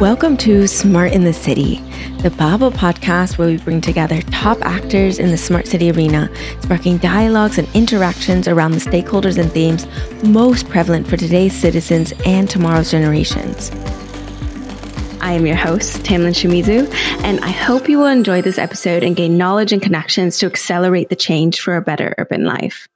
Welcome to Smart in the City, the Bable podcast where we bring together top actors in the smart city arena, sparking dialogues and interactions around the stakeholders and themes most prevalent for today's citizens and tomorrow's generations. I am your host, Tamlyn Shimizu, and I hope you will enjoy this episode and gain knowledge and connections to accelerate the change for a better urban life.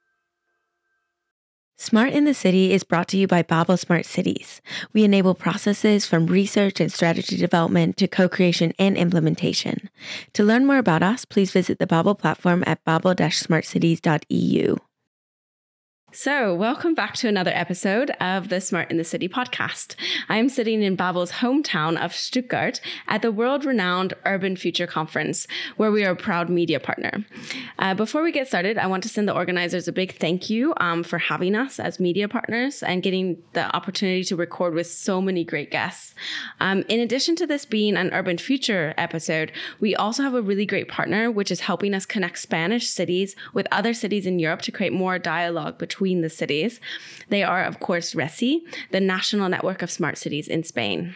Smart in the City is brought to you by Bable Smart Cities. We enable processes from research and strategy development to co creation and implementation. To learn more about us, please visit the Bable platform at bable-smartcities.eu. So, welcome back to another episode of the Smart in the City podcast. I'm sitting in Bable's hometown of Stuttgart at the world renowned Urban Future Conference, where we are a proud media partner. Uh, before we get started, I want to send the organizers a big thank you um, for having us as media partners and getting the opportunity to record with so many great guests. Um, in addition to this being an Urban Future episode, we also have a really great partner, which is helping us connect Spanish cities with other cities in Europe to create more dialogue between between the cities. They are, of course, RECI, the national network of smart cities in Spain.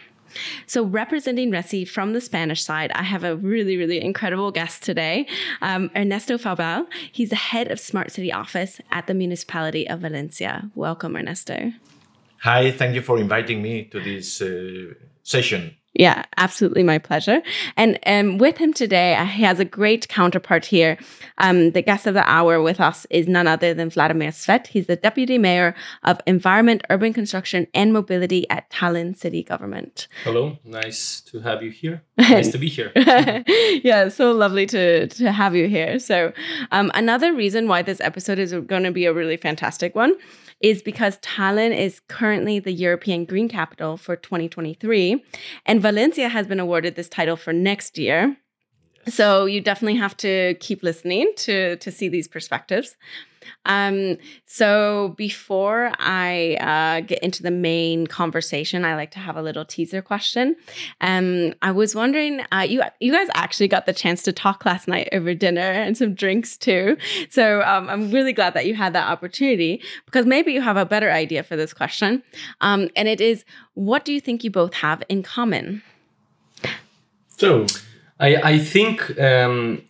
So, representing RECI from the Spanish side, I have a really, really incredible guest today, um, Ernesto Faubel. He's the head of Smart City Office at the municipality of Valencia. Welcome, Ernesto. Hi, thank you for inviting me to this uh, session. Yeah, absolutely my pleasure. And um, with him today, uh, he has a great counterpart here. Um, the guest of the hour with us is none other than Vladimir Svet. He's the Deputy Mayor of Environment, Urban Construction and Mobility at Tallinn City Government. Hello, nice to have you here. Nice to be here. yeah, so lovely to, to have you here. So, um, another reason why this episode is going to be a really fantastic one is because Tallinn is currently the European Green Capital for 2023, and Valencia has been awarded this title for next year. So you definitely have to keep listening to to see these perspectives. Um, so before I uh, get into the main conversation, I like to have a little teaser question. Um, I was wondering, uh, you you guys actually got the chance to talk last night over dinner and some drinks too. So um, I'm really glad that you had that opportunity because maybe you have a better idea for this question. Um, and it is, what do you think you both have in common? So, I I think um,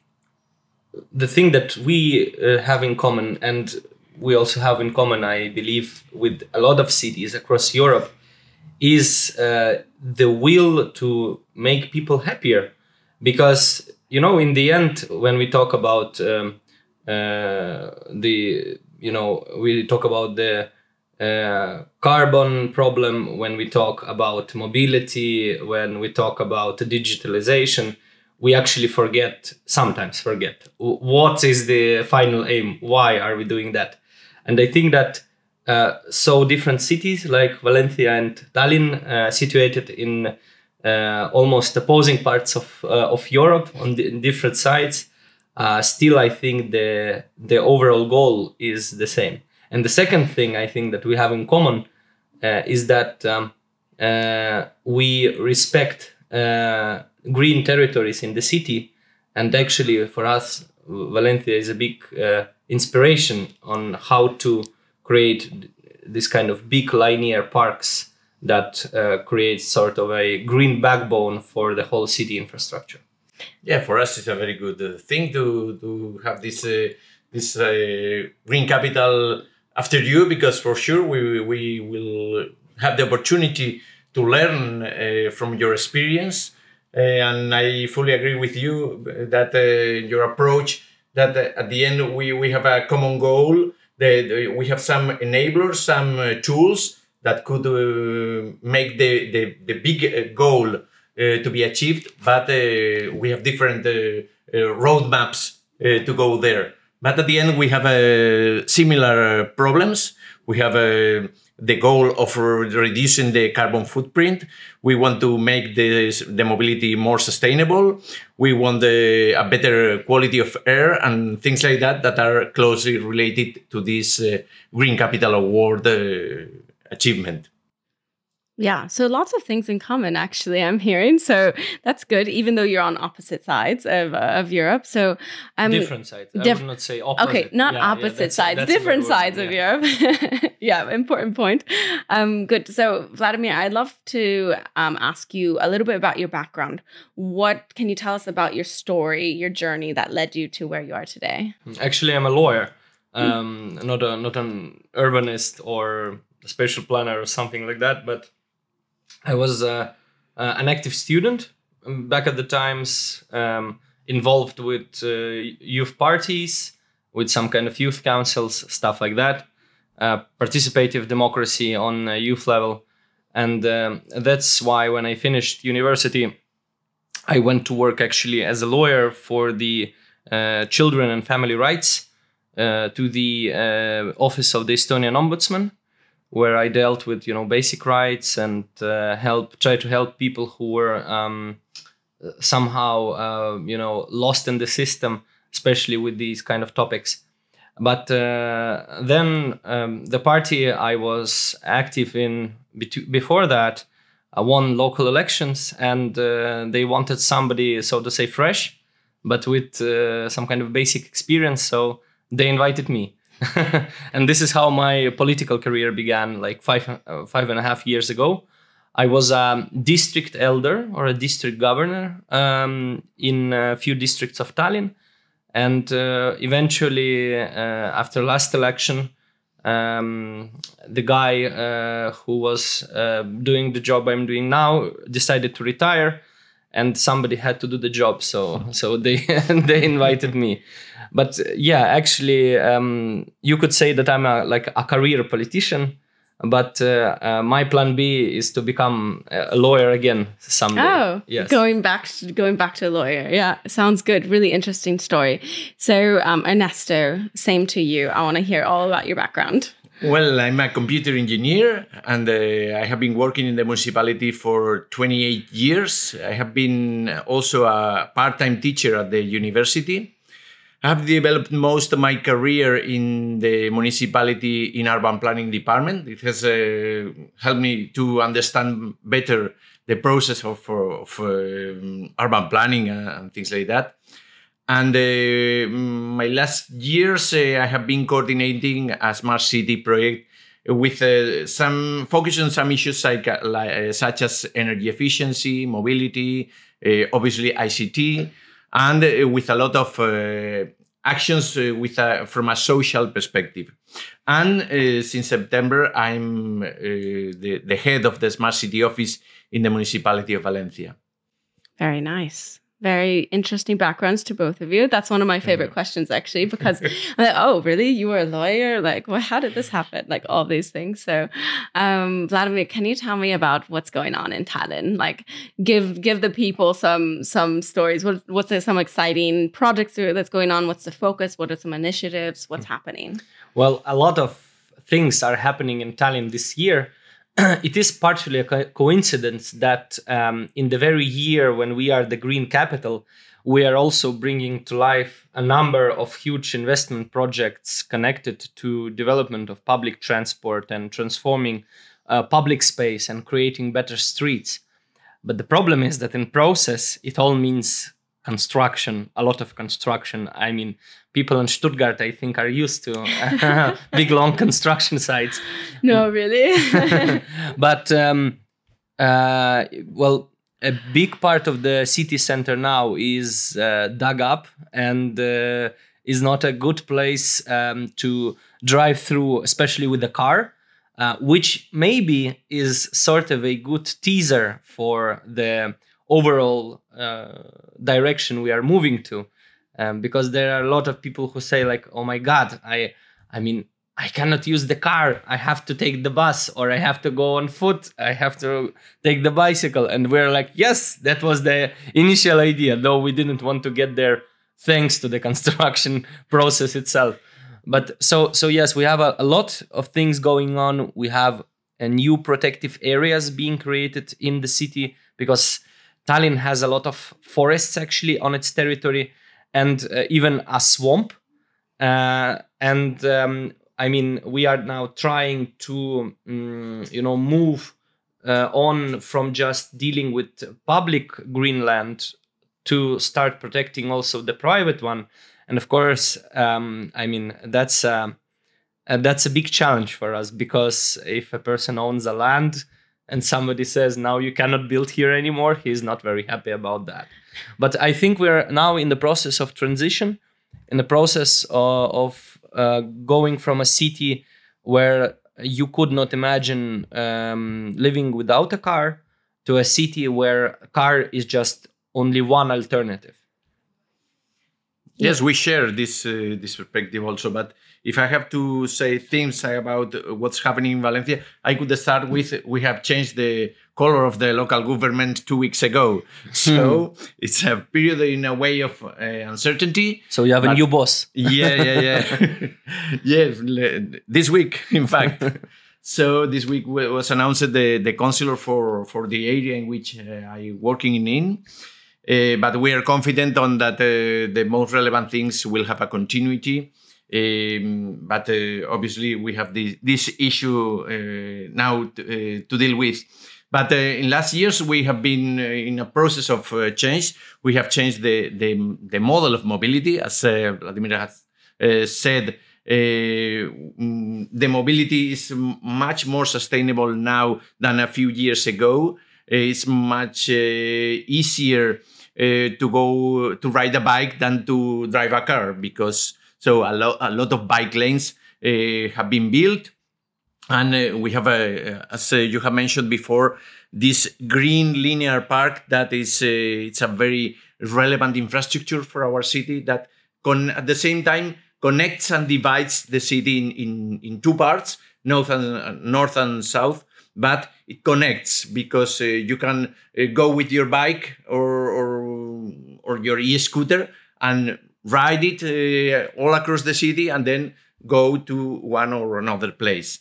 the thing that we uh, have in common, and we also have in common, I believe, with a lot of cities across Europe, is uh, the will to make people happier. Because, you know, in the end, when we talk about um, uh, the, you know, we talk about the uh, carbon problem, when we talk about mobility, when we talk about digitalization, we actually forget sometimes forget what is the final aim? Why are we doing that? And i think that uh, so different cities like valencia and tallinn uh, situated in uh, almost opposing parts of uh, of europe on the, different sides uh, still i think the the overall goal is the same. And the second thing i think that we have in common uh, is that um, we respect green territories in the city. And actually, for us, Valencia is a big uh, inspiration on how to create this kind of big linear parks that uh, create sort of a green backbone for the whole city infrastructure. Yeah, for us, it's a very good uh, thing to to have this uh, this uh, green capital after you, because for sure we we will have the opportunity to learn uh, from your experience Eh, and I fully agree with you that uh, your approach that uh, at the end we, we have a common goal. That we have some enablers, some tools that could make the, the, the big goal to be achieved, but we have different roadmaps to go there. But at the end, we have similar problems. We have the goal of reducing the carbon footprint. We want to make this, the mobility more sustainable. We want the, a better quality of air and things like that that are closely related to this uh, Green Capital Award uh, achievement. Yeah, so lots of things in common actually. I'm hearing, so that's good. Even though you're on opposite sides of, uh, of Europe, so um, different sides. Diff- I would not say opposite. Okay, not yeah, opposite yeah, that's, sides, that's different sides of Europe. yeah, important point. Um, good. So Vladimir, I'd love to um, ask you a little bit about your background. What can you tell us about your story, your journey that led you to where you are today? Actually, I'm a lawyer, um, not a not an urbanist or a spatial planner or something like that, but I was uh, uh, an active student um, back at the times, um, involved with uh, youth parties, with some kind of youth councils, stuff like that. Uh, participative democracy on youth level, and um, that's why when I finished university, I went to work actually as a lawyer for the uh, children and family rights to the office of the Estonian Ombudsman where I dealt with you know basic rights and uh, help try to help people who were um, somehow uh, you know lost in the system, especially with these kind of topics. But uh, then um, the party I was active in before that uh, won local elections, and uh, they wanted somebody so to say fresh, but with uh, some kind of basic experience. So they invited me and this is how my political career began like five uh, five and a half years ago. I was a district elder or a district governor um, in a few districts of tallinn. And uh, eventually uh, after last election um, the guy uh, who was uh, doing the job i'm doing now decided to retire and somebody had to do the job. So so they they invited me but uh, yeah actually um, you could say that i'm a like a career politician but uh, uh, my plan b is to become a lawyer again someday. Oh yes. going back to, going back to a lawyer. Yeah sounds good. Really interesting story. So um, ernesto same to you. I want to hear all about your background. Well, I'm a computer engineer and uh, I have been working in the municipality for 28 years. I have been also a part time teacher at the university. I have developed most of my career in the municipality in urban planning department. It has uh, helped me to understand better the process of, of um, urban planning and things like that. And uh, my last years, uh, I have been coordinating a smart city project with uh, some focus on some issues like, like such as energy efficiency, mobility, obviously ICT, and with a lot of actions uh, with a, from a social perspective. And uh, since September, I'm uh, the, the head of the Smart City Office in the municipality of Valencia. Very nice very interesting backgrounds to both of you. That's one of my favorite questions, actually, because I'm like, oh, really? You were a lawyer? Like, well, how did this happen? Like, all these things. So, um, Vladimir, can you tell me about what's going on in Tallinn? Like, give give the people some some stories. What, what's there, some exciting projects that's going on? What's the focus? What are some initiatives? What's happening? Well, a lot of things are happening in Tallinn this year. it is partially a co- coincidence that um, in the very year when we are the green capital, we are also bringing to life a number of huge investment projects connected to development of public transport and transforming uh, public space and creating better streets. But the problem is that in process, it all means construction, a lot of construction. I mean, people in Stuttgart, I think, are used to big, long construction sites. No, really. but um, uh, well, a big part of the city center now is uh, dug up and uh, is not a good place um, to drive through, especially with the car. Uh, which maybe is sort of a good teaser for the overall uh, direction we are moving to um, because there are a lot of people who say like oh my god i i mean i cannot use the car. I have to take the bus or i have to go on foot. I have to take the bicycle. And we're like yes that was the initial idea though we didn't want to get there thanks to the construction process itself. But so so yes we have a, a lot of things going on. We have a new protective areas being created in the city because Tallinn has a lot of forests actually on its territory and uh, even a swamp. Uh, and um, I mean, we are now trying to, um, you know, move uh, on from just dealing with public greenland to start protecting also the private one and of course um, i mean that's uh, uh, that's a big challenge for us because if a person owns a land and somebody says now you cannot build here anymore he's not very happy about that but i think we're now in the process of transition in the process uh, of uh, going from a city where you could not imagine um, living without a car to a city where a car is just only one alternative Yes, we share this uh, this perspective also. But if I have to say things about what's happening in Valencia, I could start with we have changed the color of the local government two weeks ago. So it's a period in a way of uh, uncertainty. so you have a new boss Yeah, yeah, yeah. yes, this week, in fact. so this week was announced the, the councillor for, for the area in which uh, I working in. Uh, but we are confident on that uh, the most relevant things will have a continuity. Um, but uh, obviously, we have this, this issue uh, now to, uh, to deal with. But uh, in last years, we have been uh, in a process of change. We have changed the, the, the model of mobility, as Vladimir has said. Uh, mm, the mobility is much more sustainable now than a few years ago. It's much uh, easier uh, to go to ride a bike than to drive a car because so a, lo- a lot of bike lanes uh, have been built and uh, we have a, as uh, you have mentioned before, this green linear park that is it's a very relevant infrastructure for our city that con- at the same time connects and divides the city in, in, in two parts, north and north and south. But it connects because uh, you can uh, go with your bike or or, or your e-scooter and ride it uh, all across the city and then go to one or another place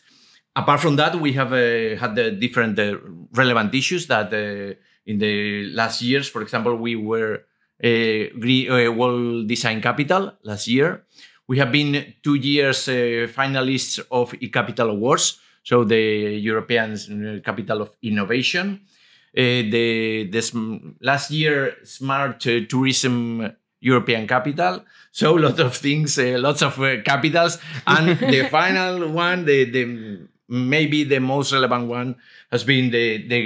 apart from that, we have uh, had the different uh, relevant issues that uh, in the last years, for example, we were a green, uh, World Design Capital last year. We have been two years uh, finalists of iCapital Awards, so the European uh, Capital of Innovation. Uh, the sm- last year Smart uh, Tourism European Capital. So lot of things, uh, lots of uh, capitals, and the final one, the the maybe the most relevant one has been the the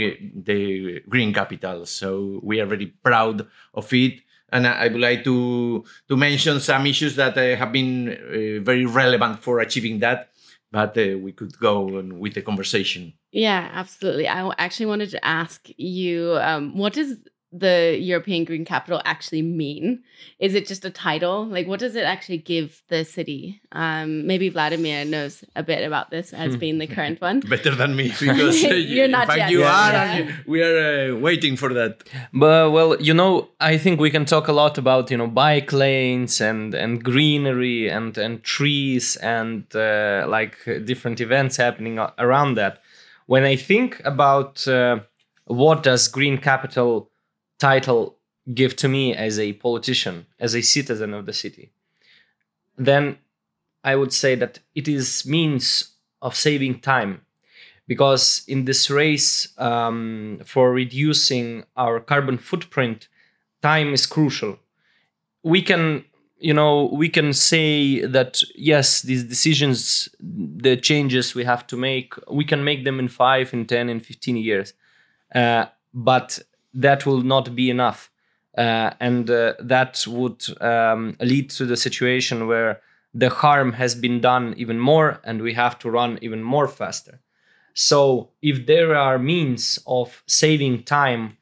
the green capital. So we are very proud of it. And I I would like to to mention some issues that uh, have been uh, very relevant for achieving that. But uh, we could go on with the conversation. Yeah, absolutely. I actually wanted to ask you um, what does the European Green Capital actually mean? Is it just a title? Like, what does it actually give the city? Um, maybe Vladimir knows a bit about this as being the current one. Better than me because uh, You're in not fact yet. you Yeah. are. Yeah. and you- we are uh, waiting for that. But well, you know, I think we can talk a lot about you know bike lanes and and greenery and and trees and uh, like different events happening around that. When I think about uh, what does green capital title give to me as a politician, as a citizen of the city, then I would say that it is means of saving time. Because in this race um, for reducing our carbon footprint time is crucial. We can you know we can say that yes these decisions the changes we have to make we can make them in 5 in 10 in 15 years. Uh, but that will not be enough. Uh, and uh, that would um, lead to the situation where the harm has been done even more and we have to run even more faster. So if there are means of saving time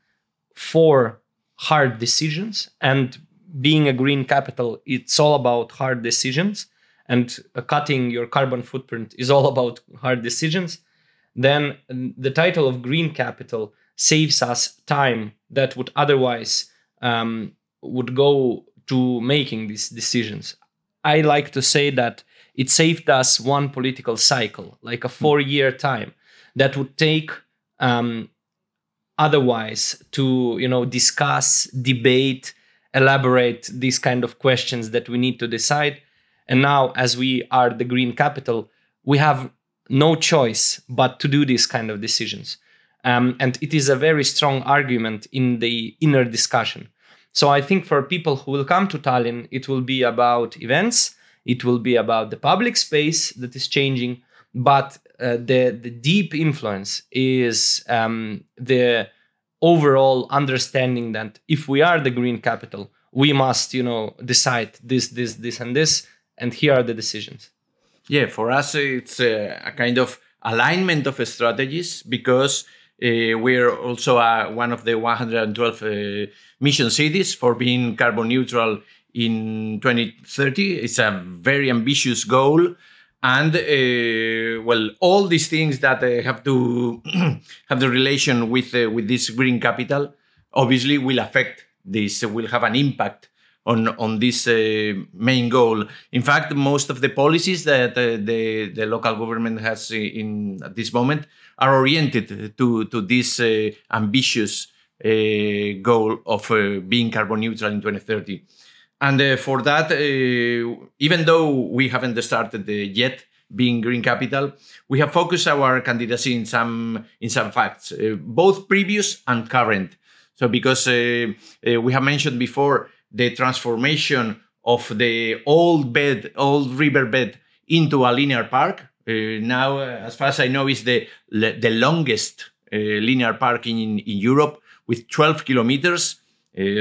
for hard decisions and being a green capital it's all about hard decisions and cutting your carbon footprint is all about hard decisions then the title of green capital saves us time that would otherwise um, would go to making these decisions. I like to say that it saved us one political cycle like a four year time that would take um, otherwise to you know discuss debate elaborate these kind of questions that we need to decide. And now as we are the green capital we have no choice but to do these kind of decisions Um, and it is a very strong argument in the inner discussion. So I think for people who will come to Tallinn, it will be about events, it will be about the public space that is changing, but uh, the the deep influence is um, the overall understanding that if we are the green capital, we must you know decide this this this and this, and here are the decisions. Yeah, for us it's a, a kind of alignment of strategies because uh, we're also uh, one of the 112 uh, mission cities for being carbon neutral in 2030. It's a very ambitious goal. And uh, well, all these things that uh, have to have the relation with uh, with this green capital obviously will affect this, will have an impact on on this uh, main goal. In fact, most of the policies that uh, the the local government has in at this moment are oriented to to this uh, ambitious goal of being carbon neutral in 2030. And uh, for that, uh, even though we haven't started uh, yet being green capital, we have focused our candidacy in some in some facts, both previous and current. So because we have mentioned before the transformation of the old bed, old river bed into a linear park. Uh, now, uh, as far as I know, is the the longest uh, linear park in, in Europe with 12 kilometers.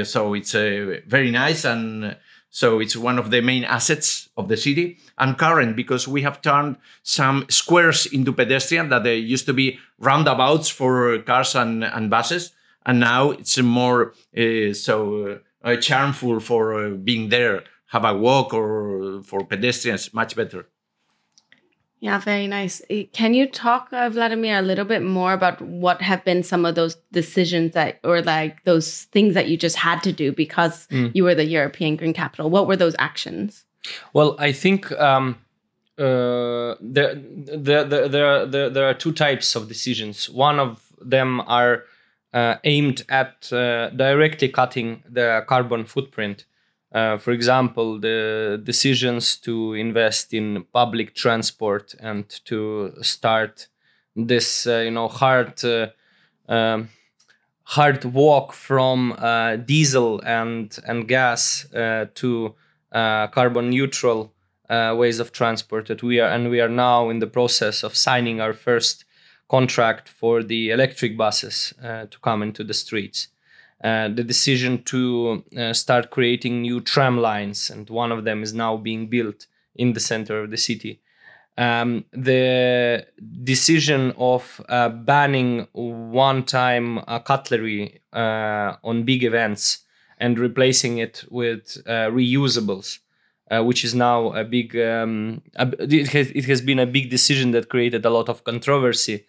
So it's very nice and so it's one of the main assets of the city. And current because we have turned some squares into pedestrian that they used to be roundabouts for cars and, and buses. And now it's more uh, so uh, charmful for uh, being there. Have a walk or for pedestrians much better yeah, very nice. Can you talk, uh, Vladimir, a little bit more about what have been some of those decisions that, or like those things that you just had to do because mm. you were the European Green Capital? What were those actions? Well, I think um, uh, there, there, there, there, there are two types of decisions. One of them are uh, aimed at uh, directly cutting the carbon footprint uh, for example, the decisions to invest in public transport and to start this, uh, you know, hard, uh, um, hard walk from uh, diesel and and gas uh, to carbon neutral ways of transport. That we are, and we are now in the process of signing our first contract for the electric buses to come into the streets. Uh, the decision to uh, start creating new tram lines, and one of them is now being built in the center of the city. Um, the decision of uh, banning one-time uh, cutlery uh, on big events and replacing it with reusables, which is now a big. Um, it, has, it has been a big decision that created a lot of controversy.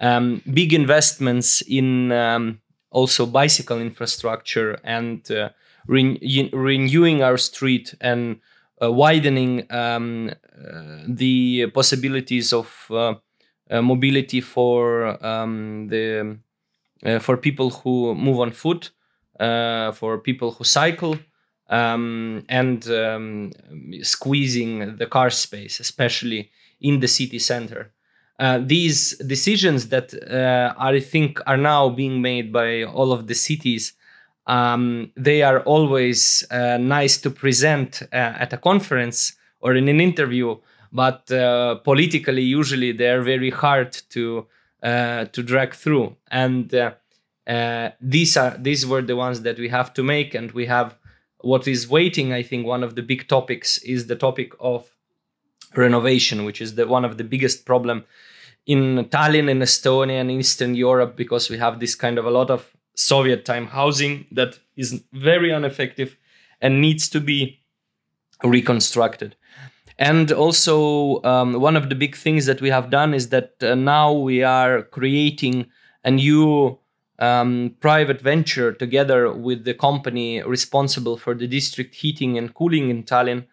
Um, big investments in um, also bicycle infrastructure and uh, re- renewing our street and uh, widening um, uh, the possibilities of uh, uh, mobility for um, the for people who move on foot, for people who cycle, um, and um, squeezing the car space, especially in the city center. Uh, these decisions that uh, I think are now being made by all of the cities, um, they are always uh, nice to present uh, at a conference or in an interview, but uh, politically, usually they are very hard to to drag through. And these are these were the ones that we have to make, and we have what is waiting. I think one of the big topics is the topic of renovation, which is the one of the biggest problem in Tallinn, in Estonia, and Eastern Europe, because we have this kind of a lot of Soviet time housing that is very ineffective and needs to be reconstructed. And also, um, one of the big things that we have done is that uh, now we are creating a new um, private venture together with the company responsible for the district heating and cooling in Tallinn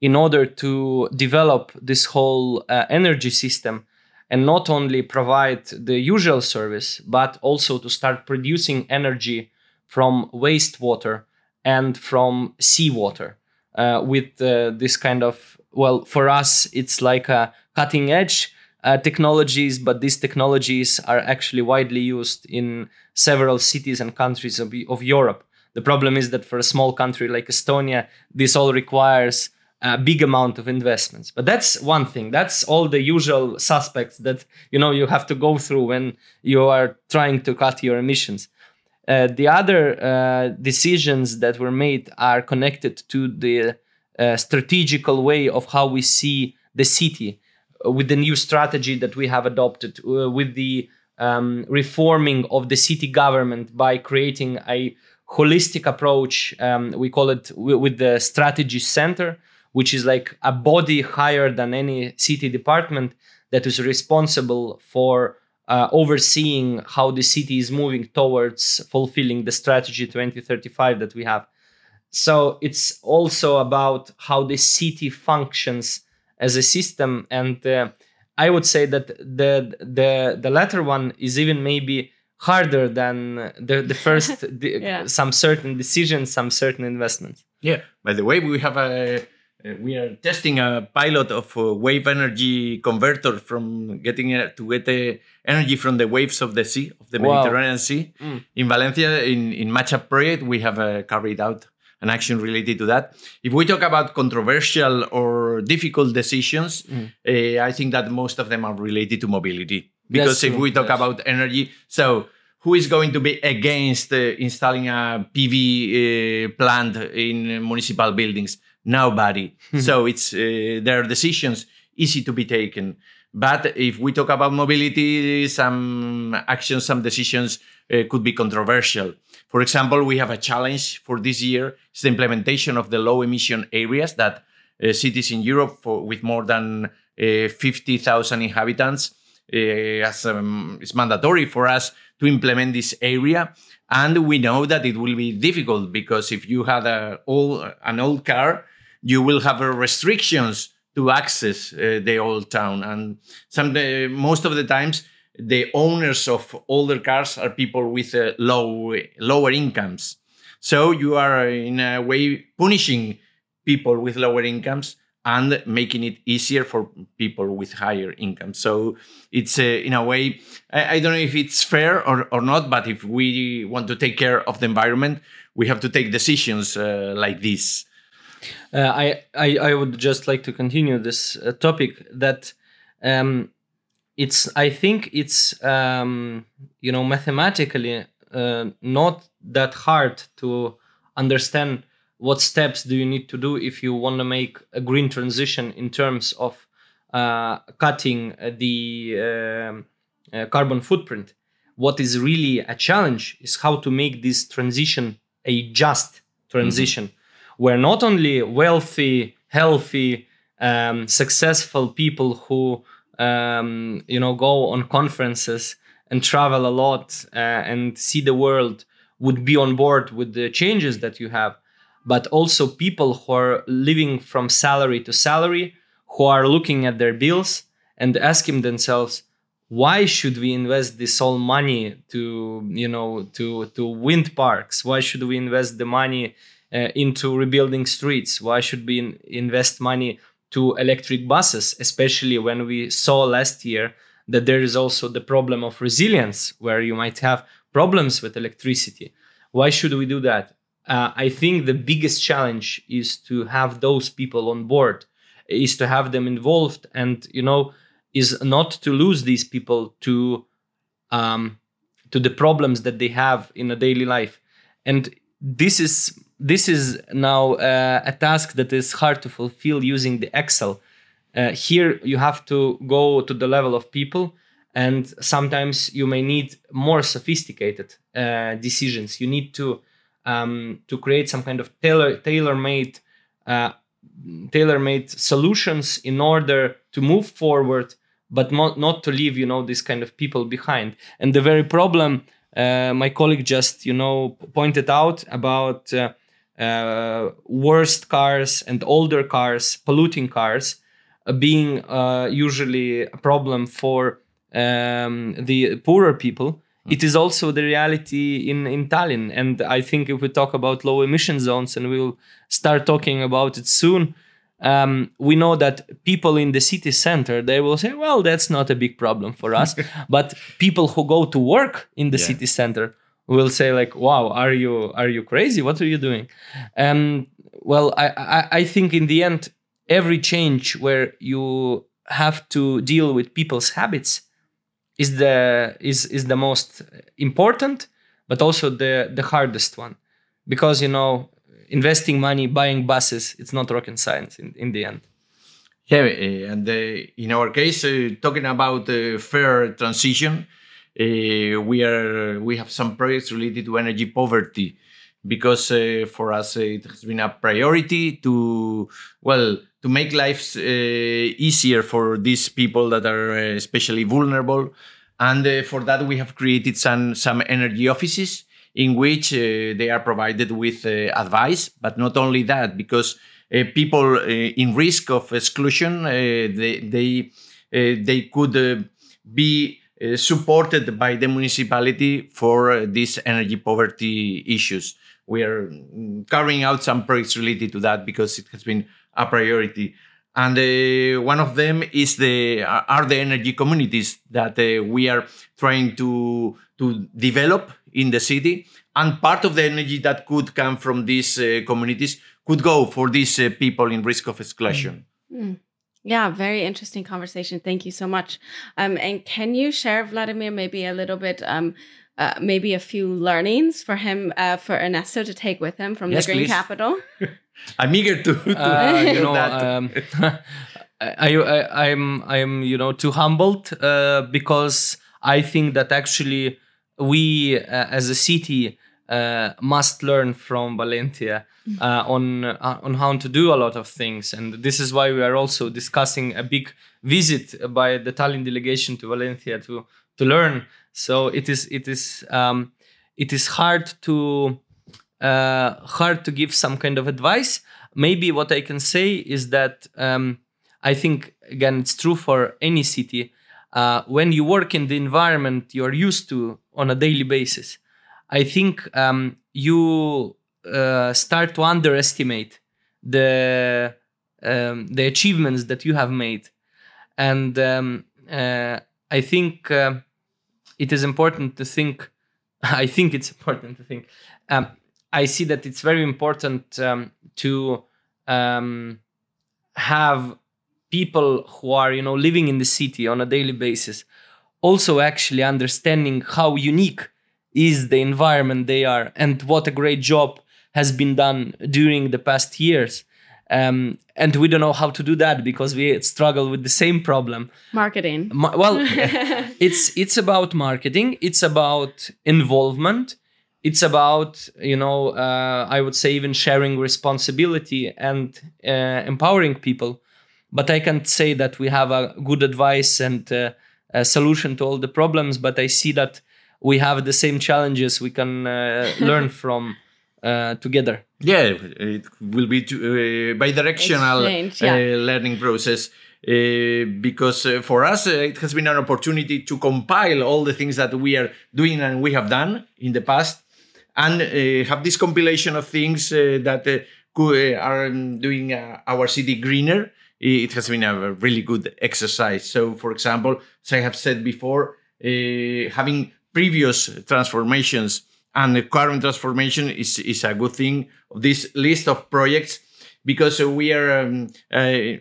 in order to develop this whole uh, energy system and not only provide the usual service, but also to start producing energy from wastewater and from seawater uh, with uh, this kind of, well, for us, it's like a cutting edge uh, technologies, but these technologies are actually widely used in several cities and countries of, of Europe. The problem is that for a small country like Estonia, this all requires a big amount of investments. But that's one thing. That's all the usual suspects that you know you have to go through when you are trying to cut your emissions. Uh, the other uh, decisions that were made are connected to the uh, strategical way of how we see the city uh, with the new strategy that we have adopted, uh, with the um, reforming of the city government by creating a holistic approach. Um, we call it w- with the strategy center, which is like a body higher than any city department that is responsible for uh, overseeing how the city is moving towards fulfilling the strategy 2035 that we have. So it's also about how the city functions as a system, and uh, I would say that the the the latter one is even maybe harder than the the first Yeah. some certain decisions, some certain investments. Yeah. By the way, we have a uh, we are testing a pilot of a wave energy converter from getting uh, to get the energy from the waves of the sea of the Wow. Mediterranean Sea in Valencia. In in Matchup project, we have uh, carried out an action related to that. If we talk about controversial or difficult decisions, uh, I think that most of them are related to mobility. Because That's if true, we talk about energy, so who is going to be against uh, installing a PV uh, plant in municipal buildings? Nobody. so it's uh, their decisions easy to be taken. But if we talk about mobility, some actions, some decisions uh, could be controversial. For example, we have a challenge for this year. It's the implementation of the low emission areas that uh, cities in Europe for, with more than uh, 50,000 inhabitants uh, as um, it's mandatory for us to implement this area and we know that it will be difficult because if you had a old, an old car you will have uh, restrictions to access uh, the old town and some uh, most of the times the owners of older cars are people with low lower incomes so you are in a way punishing people with lower incomes and making it easier for people with higher incomes. So it's in a way, I, I don't know if it's fair or, or not, but if we want to take care of the environment, we have to take decisions uh, like this. Uh, I, I I would just like to continue this uh, topic that um, it's I think it's um, you know mathematically uh, not that hard to understand what steps do you need to do if you want to make a green transition in terms of uh, cutting the um, uh, carbon footprint. What is really a challenge is how to make this transition a just transition where not only wealthy, healthy, um, successful people who um, you know go on conferences and travel a lot uh, and see the world would be on board with the changes that you have, but also people who are living from salary to salary, who are looking at their bills and asking themselves, why should we invest this all money to you know to to wind parks? Why should we invest the money uh, into rebuilding streets? Why should we in- invest money to electric buses, especially when we saw last year that there is also the problem of resilience, where you might have problems with electricity? Why should we do that? Uh, I think the biggest challenge is to have those people on board, is to have them involved, and you know, is not to lose these people to um, to the problems that they have in a daily life, and this is this is now uh, a task that is hard to fulfill using the Excel. Uh, here you have to go to the level of people, and sometimes you may need more sophisticated uh, decisions. You need to um, to create some kind of tailor tailor made uh, tailor made solutions in order to move forward, but not not to leave you know this kind of people behind. And the very problem uh, my colleague just you know pointed out about uh, uh, worst cars and older cars, polluting cars, uh, being uh, usually a problem for um, the poorer people. It is also the reality in, in Tallinn. And I think if we talk about low emission zones, and we'll start talking about it soon, um, we know that people in the city center they will say well that's not a big problem for us but people who go to work in the Yeah. city center will say like wow are you are you crazy? What are you doing? Um, well I, I i think in the end every change where you have to deal with people's habits is the is is the most important but also the the hardest one. Because you know investing money buying buses it's not rocket science in, in the end. Yeah, uh, and uh, in our case, uh, talking about uh, fair transition, uh, we are we have some projects related to energy poverty, because uh, for us uh, it has been a priority to well to make lives uh, easier for these people that are uh, especially vulnerable, and uh, for that we have created some some energy offices in which they are provided with advice, but not only that because people in risk of exclusion, they they they could be supported by the municipality for uh, these energy poverty issues. We are mm, carrying out some projects related to that because it has been a priority. And uh, one of them is the are the energy communities that uh, we are trying to to develop in the city. And part of the energy that could come from these uh, communities could go for these uh, people in risk of exclusion. Yeah, very interesting conversation. Thank you so much. Um, and can you share, Vladimir, maybe a little bit, um, uh, maybe a few learnings for him, uh, for Ernesto to take with him from Yes, the Green please. Capital? I'm eager to, to uh, you know, that. um, I, I, I'm, I'm, you know, too humbled uh, because I think that actually we, uh, as a city, uh, must learn from Valencia uh, on uh, on how to do a lot of things, and this is why we are also discussing a big visit by the Tallinn delegation to Valencia to to learn. So it is it is um, it is hard to uh, hard to give some kind of advice. Maybe what I can say is that um, I think again it's true for any city. Uh, when you work in the environment you are used to on a daily basis, I think um, you uh, start to underestimate the um, the achievements that you have made, and um, uh, I think uh, it is important to think. I think it's important to think. Um, I see that it's very important um, to um, have people who are you know living in the city on a daily basis also actually understanding how unique is the environment they are and what a great job has been done during the past years. Um, and we don't know how to do that because we struggle with the same problem. Marketing. Ma- well it's it's about marketing. It's about involvement. It's about you know uh, i would say even sharing responsibility and uh, empowering people. But i can't say that we have a good advice and uh, a solution to all the problems but i see that we have the same challenges we can uh, learn from uh, together Yeah, it will be to, uh, bi-directional Exchange, yeah. uh, learning process. Uh, because uh, for us, uh, it has been an opportunity to compile all the things that we are doing and we have done in the past, and uh, have this compilation of things uh, that are um, doing uh, our city greener. It has been a really good exercise. So, for example, as I have said before, uh, having previous transformations and the current transformation is, is a good thing of this list of projects because we are um, uh,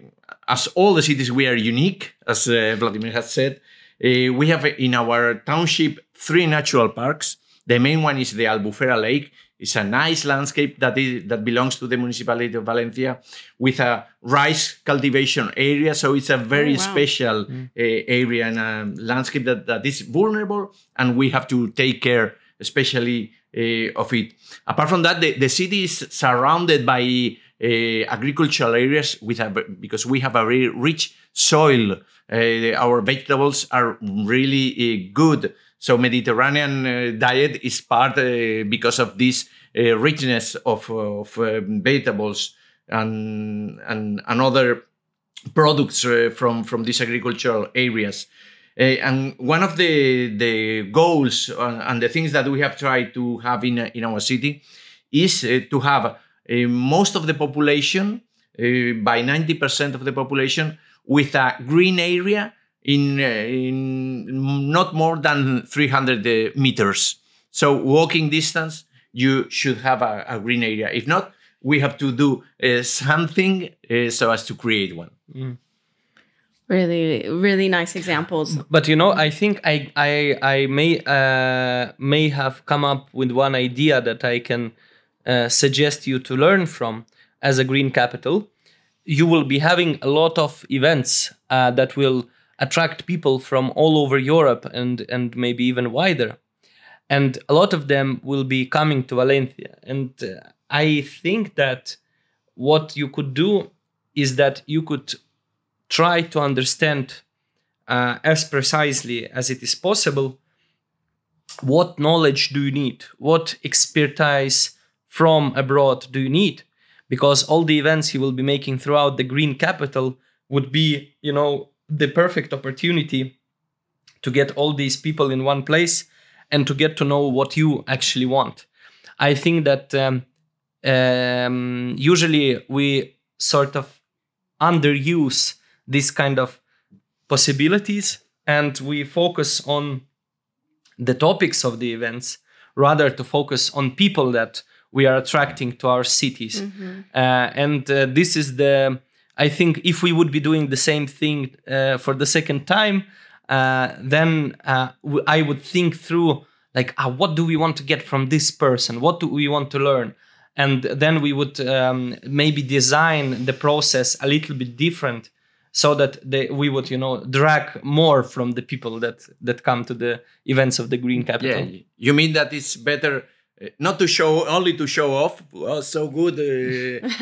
as all the cities we are unique as uh, vladimir has said. Uh, we have in our township three natural parks. The main one is the albufera lake it's a nice landscape that is that belongs to the municipality of valencia with a rice cultivation area so it's a very Oh, wow. special uh, area and a landscape that, that is vulnerable and we have to take care especially uh, of it. Apart from that, the, the city is surrounded by uh, agricultural areas with a, because we have a very rich soil. Uh, our vegetables are really uh, good. So Mediterranean uh, diet is part uh, because of this uh, richness of, of vegetables and, and, and other products from from these agricultural areas. Uh, and one of the the goals uh, and the things that we have tried to have in in our city is to have most of the population by 90% of the population with a green area in, uh, in not more than 300 uh, meters. So walking distance, you should have a, a green area. If not, we have to do uh, something uh, so as to create one. Mm. Really, really nice examples. But you know, I think I I I may uh, may have come up with one idea that I can uh, suggest you to learn from as a green capital. You will be having a lot of events uh, that will attract people from all over Europe and and maybe even wider, and a lot of them will be coming to Valencia. And uh, I think that what you could do is that you could try to understand uh, as precisely as it is possible what knowledge do you need? What expertise from abroad do you need? Because all the events you will be making throughout the green capital would be you know the perfect opportunity to get all these people in one place and to get to know what you actually want i think that um, um, usually we sort of underuse these kind of possibilities and we focus on the topics of the events rather to focus on people that we are attracting to our cities mm-hmm. uh, and uh, this is the i think if we would be doing the same thing uh, for the second time uh, then uh, I would think through like ah, what do we want to get from this person? What do we want to learn? And then we would um, maybe design the process a little bit different so that they, we would you know drag more from the people that that come to the events of the green capital. yeah you mean that it's better uh, not to show only to show off well so good uh,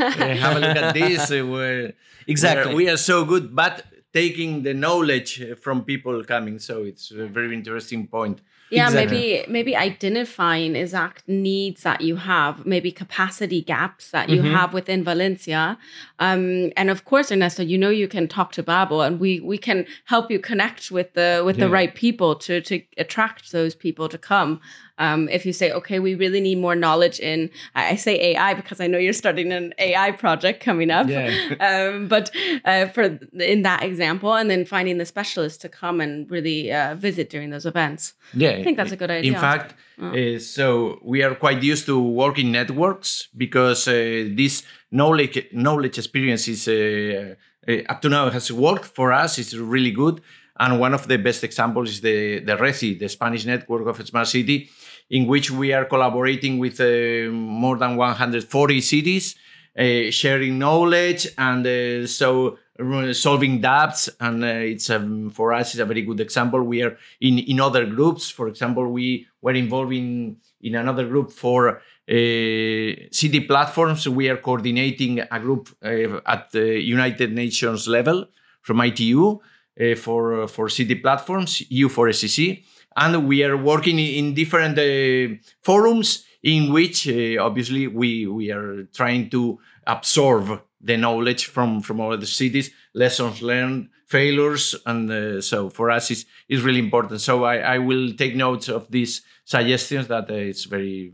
have a look at this uh, we're, exactly we're, we are so good but taking the knowledge from people coming so it's a very interesting point yeah exactly. maybe maybe identifying exact needs that you have maybe capacity gaps that you mm-hmm. have within valencia um, and of course ernesto you know you can talk to Bable and we we can help you connect with the with yeah. the right people to to attract those people to come um, if you say, okay, we really need more knowledge in, I say AI because I know you're starting an AI project coming up. Yeah. um, but uh, for in that example, and then finding the specialist to come and really uh, visit during those events. Yeah, I think that's a good idea. In fact, oh. uh, so we are quite used to working networks because uh, this knowledge knowledge experience is uh, uh, up to now has worked for us. It's really good. And one of the best examples is the, the RECI, the Spanish network of Smart City, in which we are collaborating with uh, more than 140 cities, uh, sharing knowledge and uh, so solving doubts. And uh, it's um, for us, it's a very good example. We are in, in other groups. For example, we were involved in, in another group for uh, city platforms. We are coordinating a group uh, at the United Nations level from ITU for, for city platforms, U4SSC and we are working in different uh, forums in which uh, obviously we we are trying to absorb the knowledge from from all the cities lessons learned failures and uh, so for us it's, it's really important. So I, I will take notes of these suggestions that uh, it's very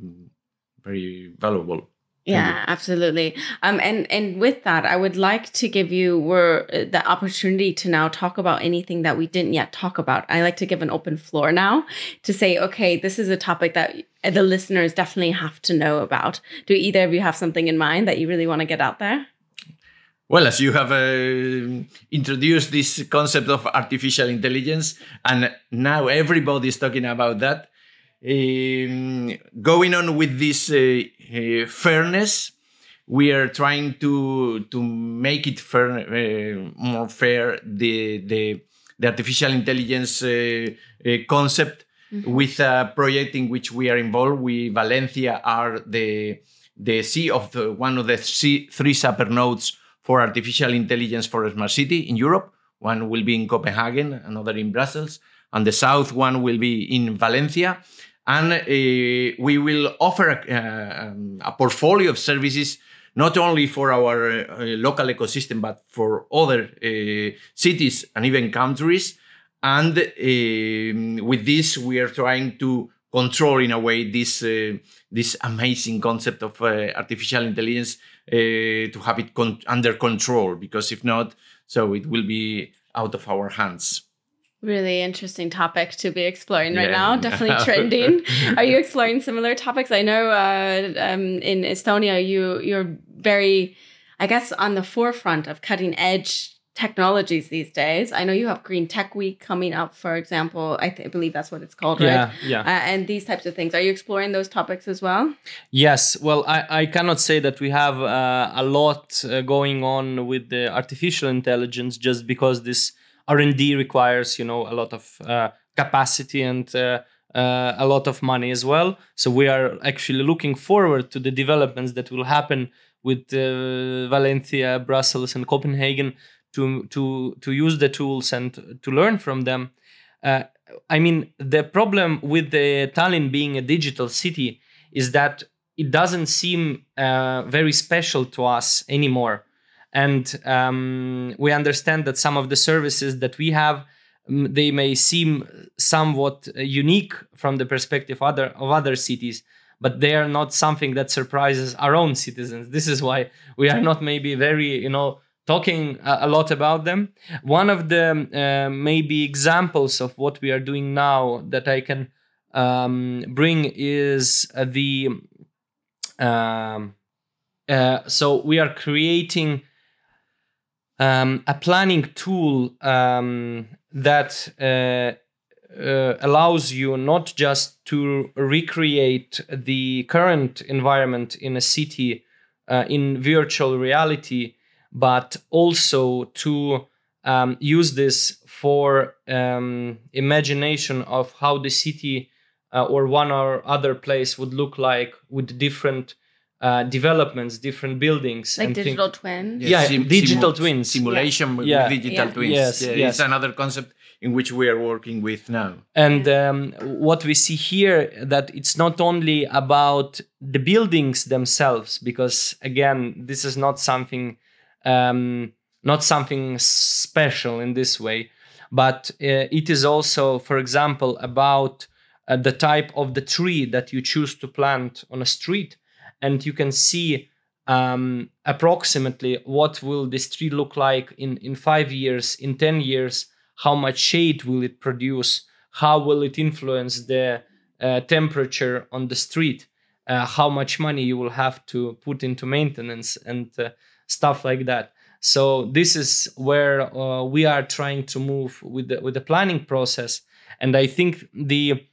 very valuable yeah, absolutely. Um, and and with that, I would like to give you were uh, the opportunity to now talk about anything that we didn't yet talk about. I like to give an open floor now to say, okay, this is a topic that the listeners definitely have to know about. Do either of you have something in mind that you really want to get out there? Well, as you have uh, introduced this concept of artificial intelligence, and now everybody is talking about that. Um, going on with this uh, uh, fairness, we are trying to to make it fair, uh, more fair the the, the artificial intelligence uh, uh, concept mm-hmm. with a project in which we are involved. We Valencia are the the C of the one of the C, three super nodes for artificial intelligence for a smart city in Europe. One will be in Copenhagen, another in Brussels, and the south one will be in Valencia and uh, we will offer a, uh, a, portfolio of services not only for our uh, local ecosystem but for other cities and even countries and um, with this we are trying to control in a way this uh, this amazing concept of uh, artificial intelligence uh, to have it con- under control because if not, so it will be out of our hands. Really interesting topic to be exploring right Yeah. now. Definitely trending. Are you exploring similar topics? I know uh, um, in Estonia, you you're very, I guess, on the forefront of cutting edge technologies these days. I know you have Green Tech Week coming up, for example. I, th- I believe that's what it's called, right? Yeah, yeah. Uh, and these types of things. Are you exploring those topics as well? Yes, well, I, I cannot say that we have uh, a lot uh, going on with the artificial intelligence just because this R and D requires, you know, a lot of uh, capacity and uh, uh, a lot of money as well. So we are actually looking forward to the developments that will happen with uh, Valencia, Brussels, and Copenhagen to to to use the tools and to learn from them. Uh, I mean, the problem with the Tallinn being a digital city is that it doesn't seem uh, very special to us anymore. And um, we understand that some of the services that we have, mm, they may seem somewhat uh, unique from the perspective other, of other cities, but they are not something that surprises our own citizens. This is why we are not maybe very, you know, talking a, lot about them. One of the uh, maybe examples of what we are doing now that I can um, bring is uh, the um, uh, so we are creating um, a planning tool um, that uh, uh, allows you not just to recreate the current environment in a city uh, in virtual reality, but also to um, use this for um, imagination of how the city uh, or one or other place would look like with different uh, developments, different buildings, Like and things. digital twins? Yeah, digital twins. Simulation with Yeah. digital Yeah. twins. Yes, Yeah, yes. It's another concept in which we are working with now. And um, what we see here that it's not only about the buildings themselves, because again, this is not something um, not something special in this way, but uh, it is also, for example, about uh, the type of the tree that you choose to plant on a street, and you can see um, approximately what will this tree look like in in five years, in ten years how much shade will it produce how will it influence the uh, temperature on the street uh, how much money you will have to put into maintenance and uh, stuff like that. So this is where uh, we are trying to move with the, with the planning process. And i think the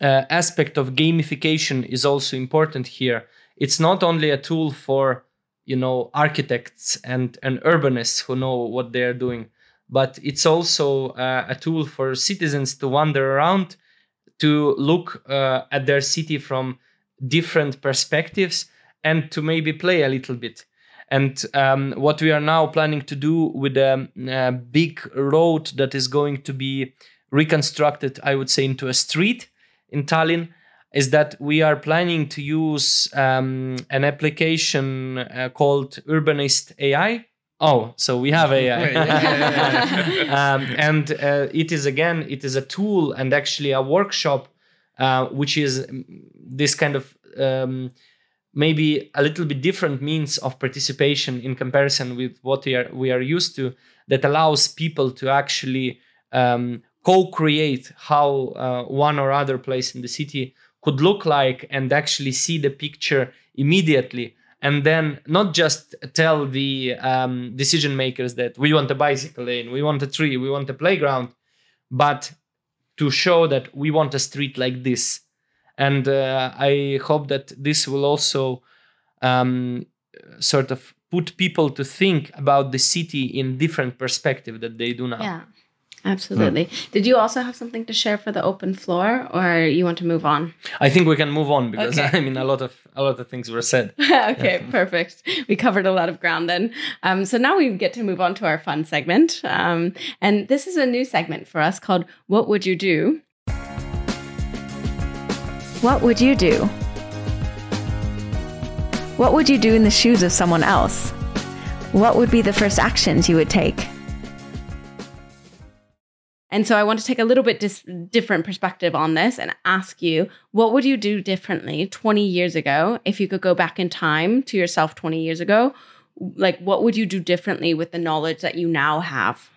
uh, aspect of gamification is also important here it's not only a tool for you know architects and and urbanists who know what they are doing but it's also uh, a tool for citizens to wander around to look uh, at their city from different perspectives and to maybe play a little bit. And um, what we are now planning to do with a, a big road that is going to be reconstructed i would say into a street in tallinn is that we are planning to use um, an application uh, called urbanist ai Oh, so we have AI. um, and uh, it is again, it is a tool and actually a workshop, uh, which is mm, this kind of um, maybe a little bit different means of participation in comparison with what we are we are used to. That allows people to actually um, co-create how uh, one or other place in the city could look like and actually see the picture immediately and then not just tell the um, decision makers that we want a bicycle lane, we want a tree, we want a playground, but to show that we want a street like this. And uh, I hope that this will also um, sort of put people to think about the city in different perspective that they do now. Yeah, absolutely. Did you also have something to share for the open floor, or you want to move on? I think we can move on because Okay. I mean a lot of a lot of things were said. okay, perfect. We covered a lot of ground then. Um, so now we get to move on to our fun segment. Um, and this is a new segment for us called What Would You Do? What would you do? What would you do in the shoes of someone else? What would be the first actions you would take? And so I want to take a little bit dis- different perspective on this and ask you, what would you do differently 20 years ago if you could go back in time to yourself 20 years ago? Like, what would you do differently with the knowledge that you now have?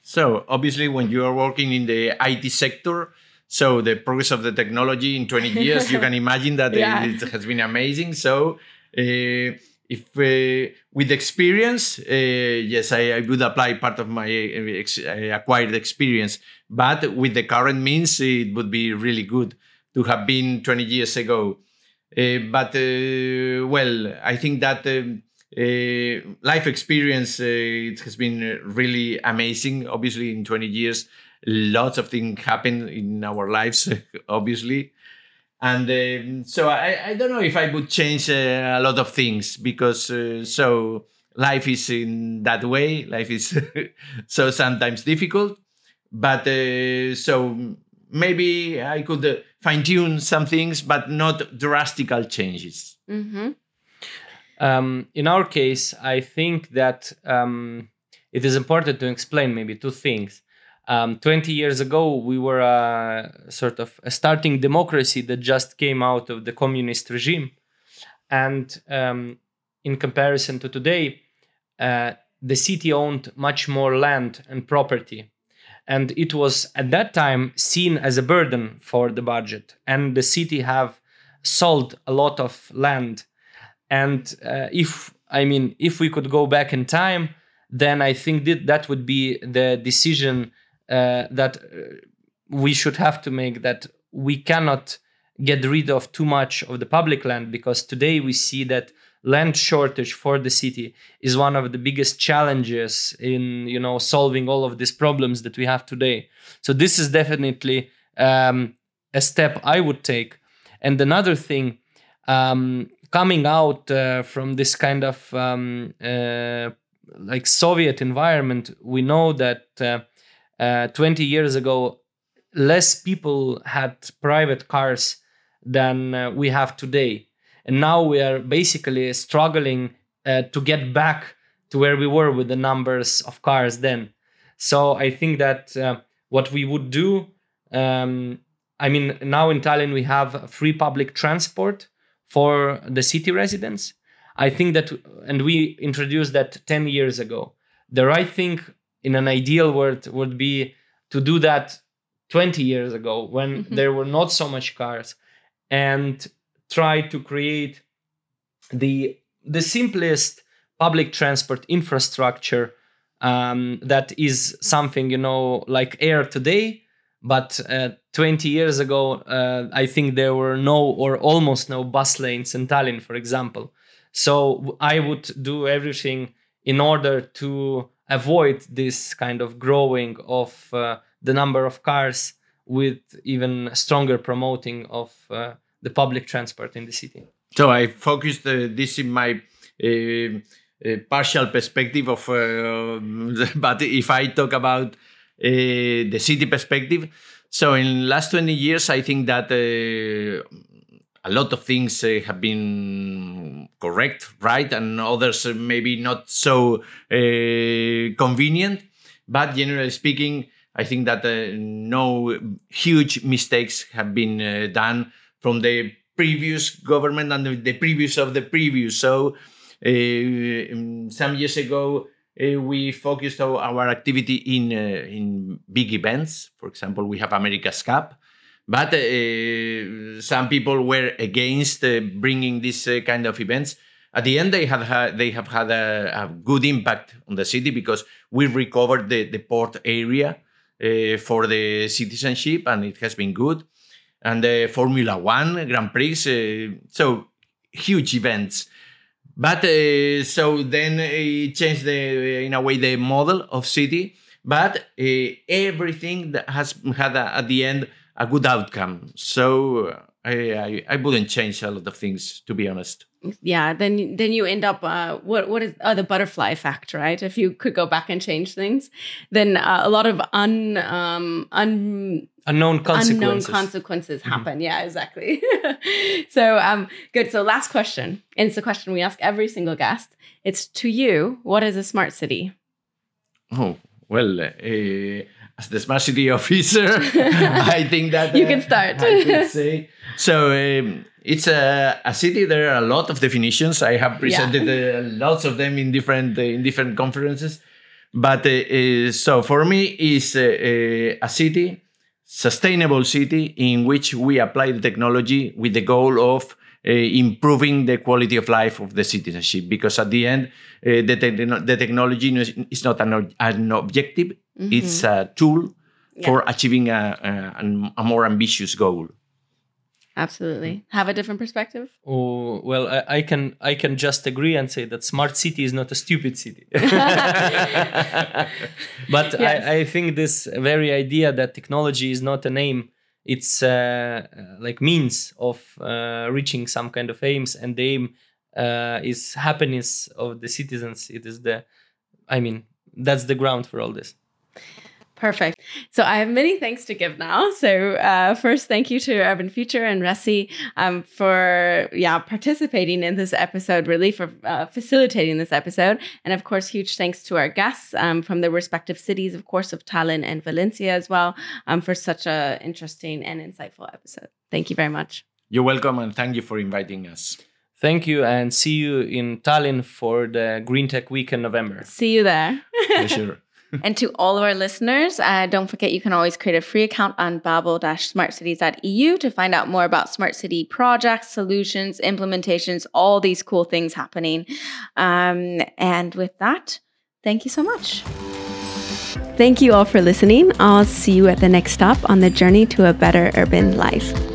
So obviously, when you are working in the IT sector, so the progress of the technology in 20 years, you can imagine that Yeah. it has been amazing. So uh, if uh, with experience, uh, yes, I, I would apply part of my uh, ex- uh, acquired experience. But with the current means, it would be really good to have been 20 years ago. Uh, but uh, well, I think that um, uh, life experience it has been really amazing. Obviously, in 20 years, lots of things happen in our lives. obviously, and um, so I, I don't know if I would change uh, a lot of things because uh, so life is in that way. Life is so sometimes difficult, but uh, so maybe I could uh, fine tune some things, but not drastical changes. Mm-hmm. Um, in our case, I think that um, it is important to explain maybe two things. Um, 20 years ago, we were a sort of a starting democracy that just came out of the communist regime. And um, in comparison to today, uh, the city owned much more land and property. And it was at that time seen as a burden for the budget. And the city have sold a lot of land and uh, if i mean if we could go back in time then i think that that would be the decision uh, that uh, we should have to make that we cannot get rid of too much of the public land because today we see that land shortage for the city is one of the biggest challenges in you know solving all of these problems that we have today. So this is definitely um, a step i would take. And another thing um, coming out uh, from this kind of um, uh, like Soviet environment, we know that uh, uh, 20 years ago, less people had private cars than uh, we have today. And now we are basically struggling uh, to get back to where we were with the numbers of cars then. So I think that uh, what we would do, um, I mean, now in Tallinn we have free public transport for the city residents. I think that, and we introduced that 10 years ago. The right thing in an ideal world would be to do that 20 years ago when Mhm. there were not so much cars and try to create the the simplest public transport infrastructure um, that is something you know like air today but uh, 20 years ago uh, i think there were no or almost no bus lanes in tallinn for example so i would do everything in order to avoid this kind of growing of uh, the number of cars with even stronger promoting of uh, the public transport in the city. So I focused uh, this in my uh, uh, partial perspective of, uh, but if I talk about the city perspective, so in last 20 years, I think that a lot of things uh, have been correct, right, and others uh, maybe not so uh, convenient. But generally speaking, I think that uh, no huge mistakes have been done from the previous government and the, the previous of the previous. So um, some years ago, uh, we focused our, our activity in uh, in big events. For example, we have America's Cup, but uh, some people were against uh, bringing this uh, kind of events. At the end, they have had, they have had a, a good impact on the city because we recovered the, the port area for the citizenship, and it has been good. And the Formula One Grand Prix, so huge events. But uh, so then it changed the in a way the model of city, but uh, everything that has had a, at the end a good outcome. So uh, I, I I wouldn't change a lot of things to be honest. Yeah, then then you end up uh, what what is oh, the butterfly effect, right? If you could go back and change things, then uh, a lot of un um un unknown consequences unknown consequences happen. Yeah, exactly. so um good. So last question, and it's a question we ask every single guest. It's to you. What is a smart city? Oh well, uh, as the smart city officer, I think that you can start. I could say so. Um, it's a, a, city. There are a lot of definitions. I have presented yeah. uh, lots of them in different uh, in different conferences. But uh, so for me, is a city, sustainable city in which we apply the technology with the goal of uh, improving the quality of life of the citizenship because at the end uh, the, te- the technology is not an, an objective mm-hmm. it's a tool yeah. for achieving a, a, a more ambitious goal. Absolutely. Have a different perspective? Oh well I, I, can i can just agree and say that smart city is not a stupid city. But yes. I, I think this very idea that technology is not a name it's uh, like means of uh, reaching some kind of aims and the aim uh, is happiness of the citizens. It is the i mean that's the ground for all this Perfect. So I have many thanks to give now. So uh, first, thank you to Urban Future and RECI um, for yeah participating in this episode, really for uh, facilitating this episode, and of course, huge thanks to our guests um, from the respective cities, of course, of Tallinn and Valencia as well, um, for such a interesting and insightful episode. Thank you very much. You're welcome, and thank you for inviting us. Thank you, and see you in Tallinn for the Green Tech Week in November. See you there. sure and to all of our listeners, uh, don't forget you can always create a free account on bable-smartcities.eu to find out more about smart city projects, solutions, implementations, all these cool things happening. Um, and with that, thank you so much. Thank you all for listening. I'll see you at the next stop on the journey to a better urban life.